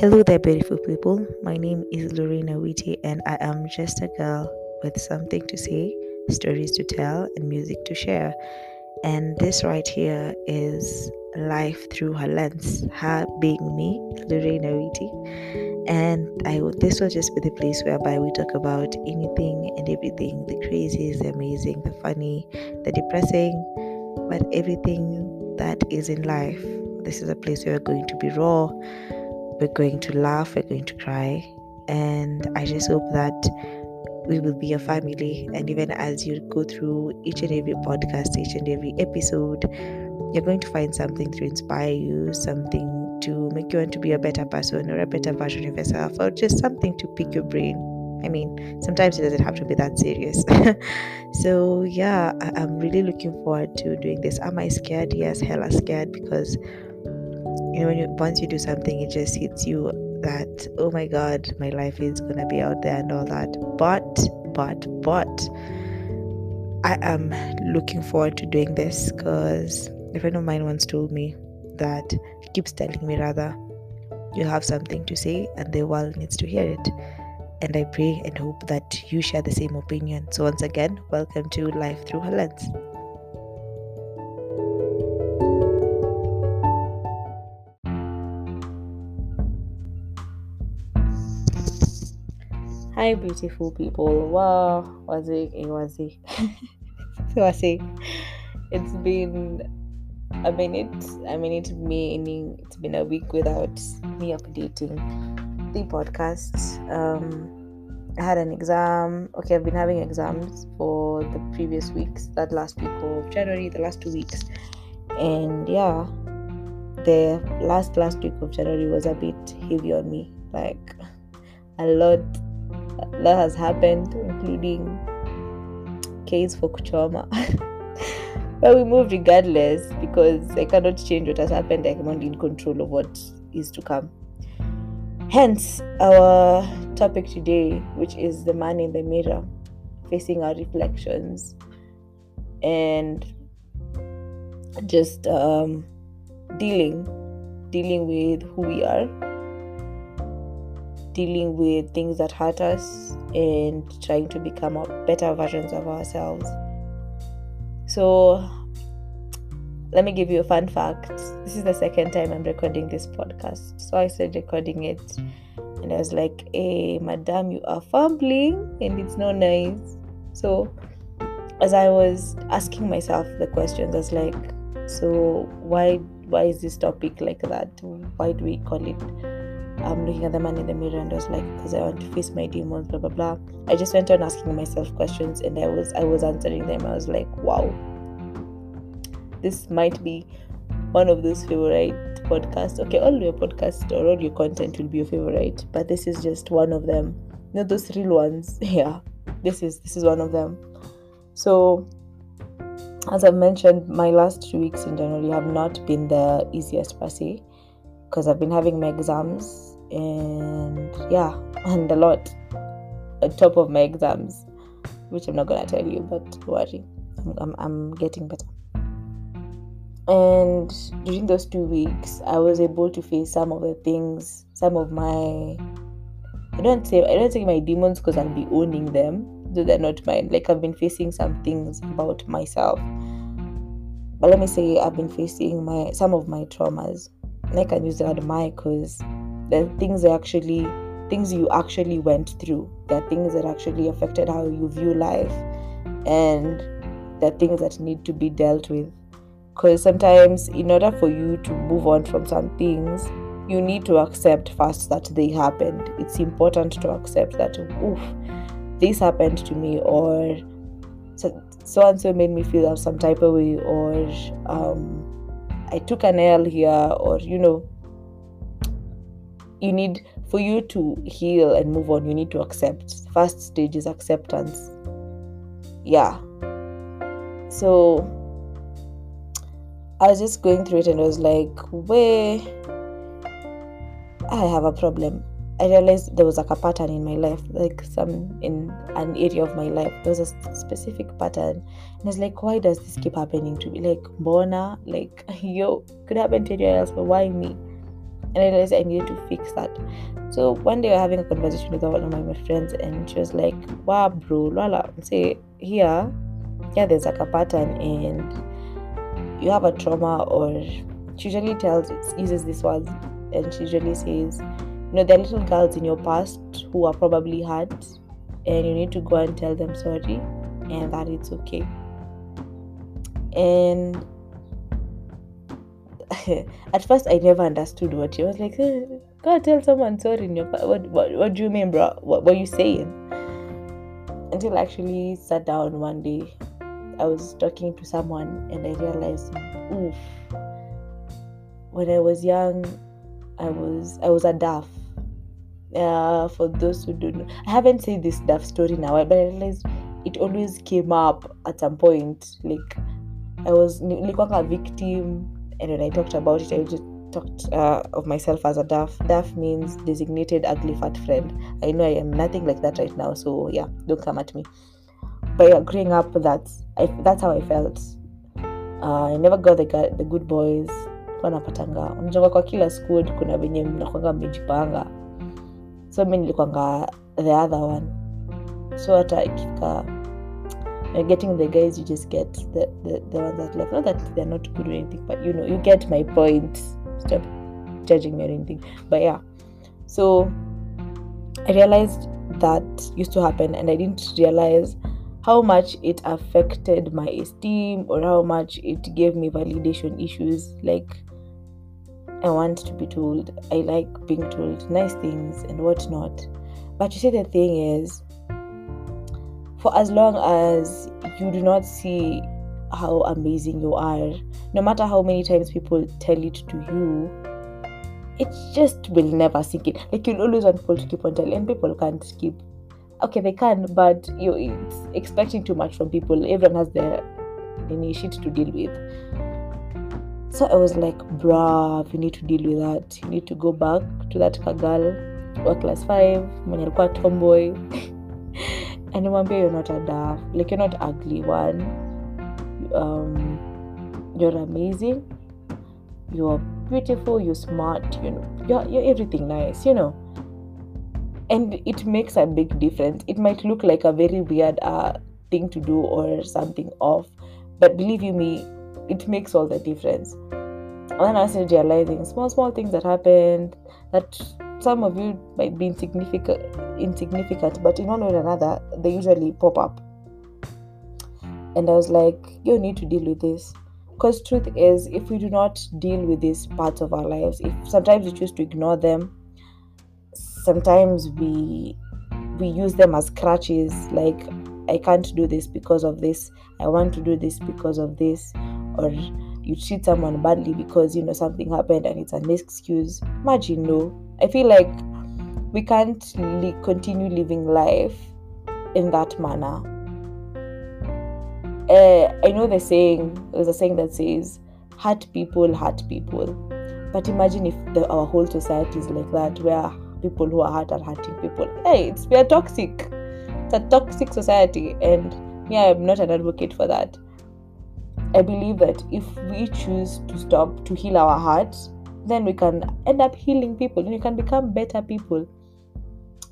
Hello there, beautiful people. My name is Lorena Witty, and I am just a girl with something to say, stories to tell, and music to share. And this right here is life through her lens, her being me, Lorena Witty. And I this will just be the place whereby we talk about anything and everything the crazy, the amazing, the funny, the depressing, but everything that is in life. This is a place where we're going to be raw we're going to laugh, we're going to cry. And I just hope that we will be a family. And even as you go through each and every podcast, each and every episode, you're going to find something to inspire you, something to make you want to be a better person or a better version of yourself, or just something to pick your brain. I mean, sometimes it doesn't have to be that serious. so, yeah, I- am really looking forward to doing this. Am I scared? Yes, hella scared because you know when you once you do something it just hits you that oh my god my life is gonna be out there and all that. But but but i am looking forward to doing this because a friend of mine once told me that keeps telling me rather you have something to say and the world needs to hear it. And i pray and hope that you share the same opinion. So once again welcome to life through her lens Hi, beautiful people. Wow, was it? Was it. was it? It's been a minute. I mean, meaning it's been a week without me updating the podcast. Um, I had an exam. Okay, I've been having exams for the previous weeks. That last week of January, the last two weeks, and yeah, the last last week of January was a bit heavy on me. Like a lot that has happened, including case for Kuchoma. but we move regardless because I cannot change what has happened. I am only in control of what is to come. Hence, our topic today, which is the man in the mirror, facing our reflections and just um, dealing, dealing with who we are dealing with things that hurt us and trying to become better versions of ourselves. So, let me give you a fun fact. This is the second time I'm recording this podcast. So, I started recording it and I was like, hey, madam, you are fumbling and it's not nice. So, as I was asking myself the questions, I was like, so why why is this topic like that? Why do we call it I'm looking at the man in the mirror and I was like, because I want to face my demons, blah blah blah. I just went on asking myself questions and I was I was answering them. I was like, wow, this might be one of those favorite podcasts. Okay, all your podcasts or all your content will be your favorite, but this is just one of them. You know those real ones. Yeah, this is this is one of them. So as I've mentioned, my last two weeks in January have not been the easiest per se because I've been having my exams and yeah, and a lot on top of my exams, which I'm not gonna tell you, but worry, I'm, I'm, I'm getting better. And during those two weeks, I was able to face some of the things, some of my I don't say I don't say my demons because I'll be owning them, though they're not mine. Like I've been facing some things about myself. But let me say I've been facing my some of my traumas. And I can use the word my because the things that actually things you actually went through the things that actually affected how you view life and the things that need to be dealt with. Because sometimes in order for you to move on from some things you need to accept first that they happened. It's important to accept that oof this happened to me or so and so made me feel some type of way or um, i took an l here or you know you need for you to heal and move on you need to accept. First stage is acceptance. Yeah. So i was just going through it and i was like where i have a problem. I realized there was like a pattern in my life like some in an area of my life. There was a specific pattern. And i was like why does this keep happening to me? Like bona like yo could happen to anyone else but why me and I realized I needed to fix that. So one day we were having a conversation with one of my, friends, and she was like, "Wow, bro, Lala, say here, yeah, there's like a pattern, and you have a trauma, or she usually tells uses this word, and she usually says, you know, there are little girls in your past who are probably hurt, and you need to go and tell them sorry, and that it's okay." And at first I never understood what she was like. Eh, go tell someone sorry in your what, what what do you mean, bro? What were you saying? Until I actually sat down one day, I was talking to someone and I realized, oof. When I was young, I was I was a daft. Uh, for those who don't know, I haven't said this daft story now, but I realized it always came up at some point. Like I was like a victim and when I talked about it, I talked uh, of myself as a DAF. DAF means designated ugly fat friend. I know I am nothing like that right now, so yeah, don't come at me. But yeah, growing up, that's I, that's how I felt. Uh, I never got the, the good boys napatanga unajua kwa kila school kuna venye mnakwanga mmejipanga so mi nilikwanga the other one so hata ikifika you're getting the guys you just get the, the, the ones that left not that they're not good or anything but you know you get my point. Stop judging me or anything. But yeah. So i realized that used to happen and i didn't realize how much it affected my esteem or how much it gave me validation issues. Like i want to be told. I like being told nice things and whatnot. But you see the thing is for as long as you do not see how amazing you are, no matter how many times people tell it to you, it just will never sink in. Like you'll always want people to keep on telling, and people can't keep. Okay, they can, but you're expecting too much from people. Everyone has their any shit to deal with. So I was like, bruh, you need to deal with that. You need to go back to that kagal or class five, mwenye alikuwa tomboy. and nimwambia you're not a daft like you're not ugly. One um, you're amazing. You're beautiful you're smart you know you're, you're everything nice you know. And it makes a big difference. It might look like a very weird uh, thing to do or something off but believe you me it makes all the difference. And then i started realizing small small things that happened that some of you might be insignificant insignificant but in one way or another they usually pop up. And i was like you need to deal with this. Because truth is if we do not deal with these parts of our lives if sometimes we choose to ignore them sometimes we we use them as crutches like i can't do this because of this. I want to do this because of this. Or you treat someone badly because you know something happened and it's an excuse. Imagine no i feel like we can't li- continue living life in that manner. Uh, i know the saying there's a saying that says hurt people hurt people. But imagine if the, our whole society is like that where people who are hurt are hurting people. Hey it's we are toxic. It's a toxic society and yeah, i'm not an advocate for that. I believe that if we choose to stop to heal our hearts, then we can end up healing people and we can become better people.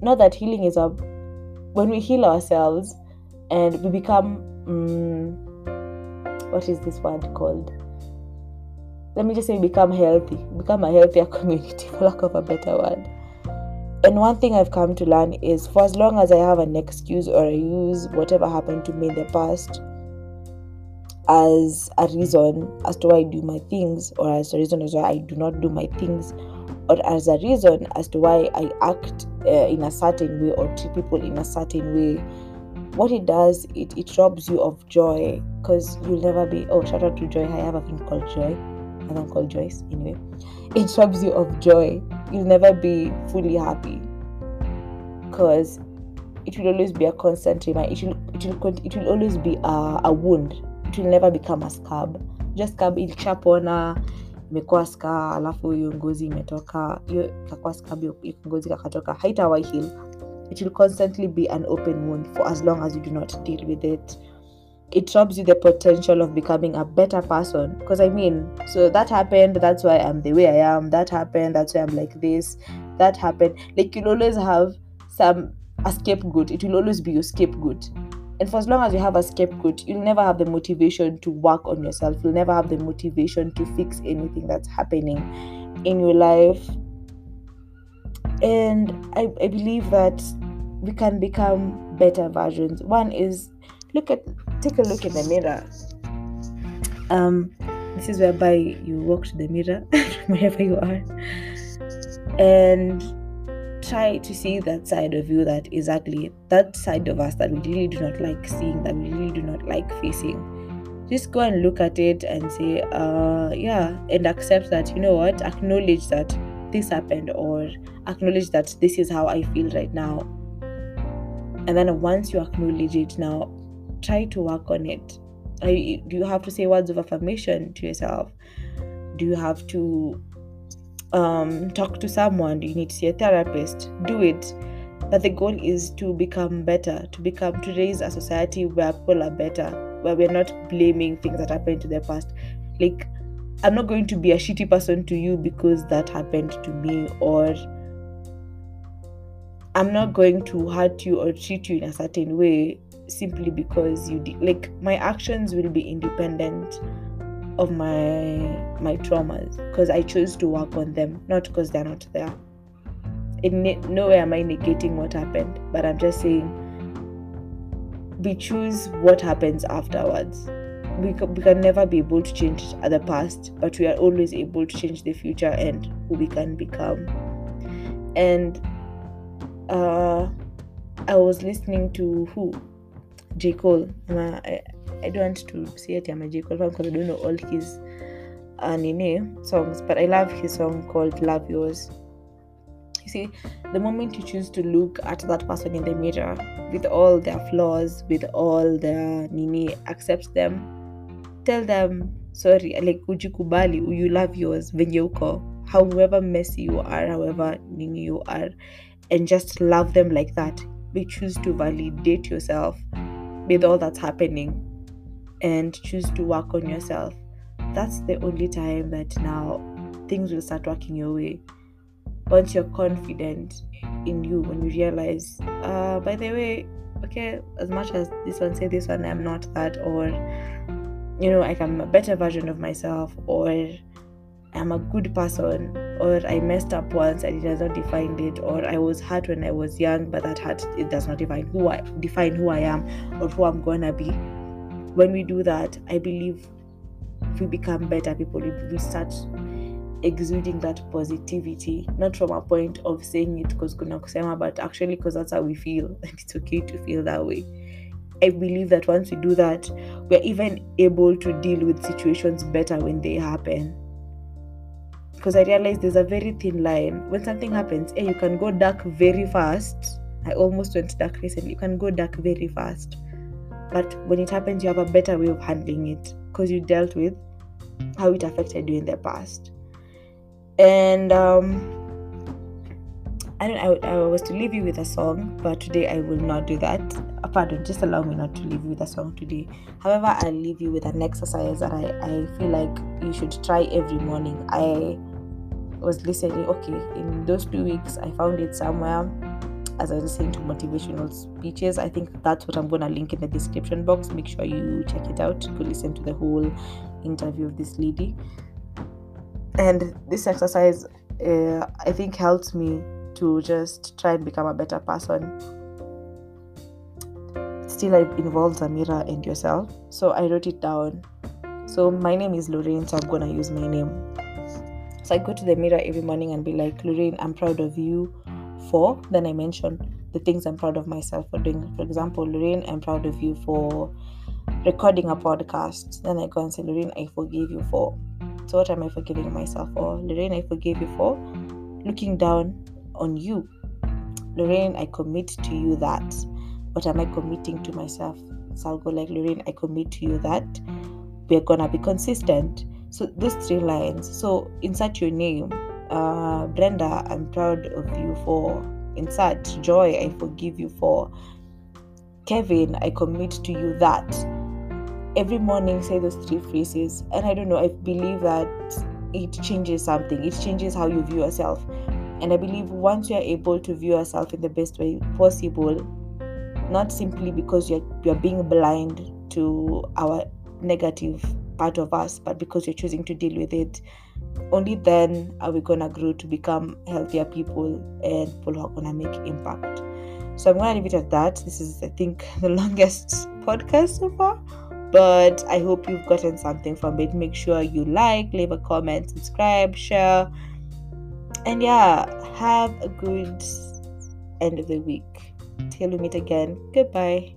Not that healing is a when we heal ourselves and we become um, what is this word called? Let me just say become healthy, become a healthier community for lack of a better word. And one thing I've come to learn is for as long as I have an excuse or I use whatever happened to me in the past as a reason as to why I do my things, or as a reason as why I do not do my things, or as a reason as to why I act uh, in a certain way or treat people in a certain way. What it does, it, it robs you of joy because you'll never be. Oh, shout out to Joy. I have a friend called Joy. I don't call Joyce anyway. It robs you of joy. You'll never be fully happy because it will always be a constant reminder. It will, it will, it will always be a, a wound it will never become a scab just scab ikishapona imekuwa ska alafu hiyo ngozi imetoka hiyo ikakuwa scab ngozi kakatoka haitawahi heal it will constantly be an open wound for as long as you do not deal with it it robs you the potential of becoming a better person. Because I mean, so that happened, that's why I'm the way I am. That happened, that's why I'm like this. That happened. Like you'll always have some a scapegoat. It will always be your scapegoat. And for as long as you have a scapegoat, you'll never have the motivation to work on yourself. You'll never have the motivation to fix anything that's happening in your life. And I, I believe that we can become better versions. One is look at take a look in the mirror. Um, this is whereby you walk to the mirror wherever you are, and try to see that side of you that is ugly, that side of us that we really do not like seeing, that we really do not like facing. Just go and look at it and say, uh, yeah, and accept that, you know what, acknowledge that this happened, or acknowledge that this is how I feel right now. And then once you acknowledge it, now try to work on it. Do you have to say words of affirmation to yourself? Do you have to um, talk to someone? You need to see a therapist? Do it. But the goal is to become better, to become to raise a society where people are better, where we're not blaming things that happened to the past. Like I'm not going to be a shitty person to you because that happened to me, or I'm not going to hurt you or treat you in a certain way simply because you de- like my actions will be independent of my my traumas because I chose to work on them, not because they're not there. In no way am I negating what happened, but I'm just saying we choose what happens afterwards. We, we can never be able to change the past, but we are always able to change the future and who we can become. And uh, I was listening to who J. Cole. I, I don't want to say a. Cole because I don't know all his uh, name songs, but I love his song called Love Yours. You see, the moment you choose to look at that person in the mirror with all their flaws, with all their nini, accept them, tell them sorry, like ujikubali, you love yours venye however messy you are, however nini you are, and just love them like that. We choose to validate yourself with all that's happening and choose to work on yourself, that's the only time that now things will start working your way. Once you're confident in you, when you realize, uh, by the way, okay, as much as this one say this one, I'm not that, or you know, like I'm a better version of myself, or I'm a good person, or I messed up once and it does not define it, or I was hurt when I was young, but that hurt it does not define who I define who I am or who I'm gonna be when we do that, I believe we become better people. We start exuding that positivity, not from a point of saying it because kuna kusema, but actually because that's how we feel, and it's okay to feel that way. I believe that once we do that, we're even able to deal with situations better when they happen. Because I realize there's a very thin line. When something happens, hey, you can go dark very fast. I almost went dark recently. You can go dark very fast but when it happens, you have a better way of handling it because you dealt with how it affected you in the past. And um, I don't. I, I was to leave you with a song, but today I will not do that. Uh, pardon, just allow me not to leave you with a song today. However, I'll leave you with an exercise that I, I feel like you should try every morning. I was listening. Okay, in those two weeks, I found it somewhere as I was saying to motivational speeches. I think that's what I'm to link in the description box. Make sure you check it out. Go listen to the whole interview of this lady. And this exercise, uh, I think, helps me to just try and become a better person. Still, it involves a mirror and yourself. So I wrote it down. So my name is Lorraine, so I'm to use my name. So I go to the mirror every morning and be like, Lorraine, I'm proud of you for, then I mention the things I'm proud of myself for doing. For example, Lorraine, I'm proud of you for recording a podcast. Then I go and say, Lorraine, I forgive you for. So what am I forgiving myself for? Lorraine, I forgive you for looking down on you. Lorraine, I commit to you that. What am I committing to myself? So I'll go like, Lorraine, I commit to you that we're gonna be consistent. So those three lines. So insert your name uh, Brenda, I'm proud of you for. Insert joy, I forgive you for. Kevin, I commit to you that. every morning say those three phrases and i don't know i believe that it changes something it changes how you view yourself and i believe once you're able to view yourself in the best way possible not simply because you're, you're being blind to our negative part of us but because you're choosing to deal with it only then are we gonna grow to become healthier people and people who are gonna make impact so i'm gonna leave it at that this is i think the longest podcast so far but I hope you've gotten something from it. Make sure you like, leave a comment, subscribe, share, and yeah, have a good end of the week. Till we meet again. Goodbye.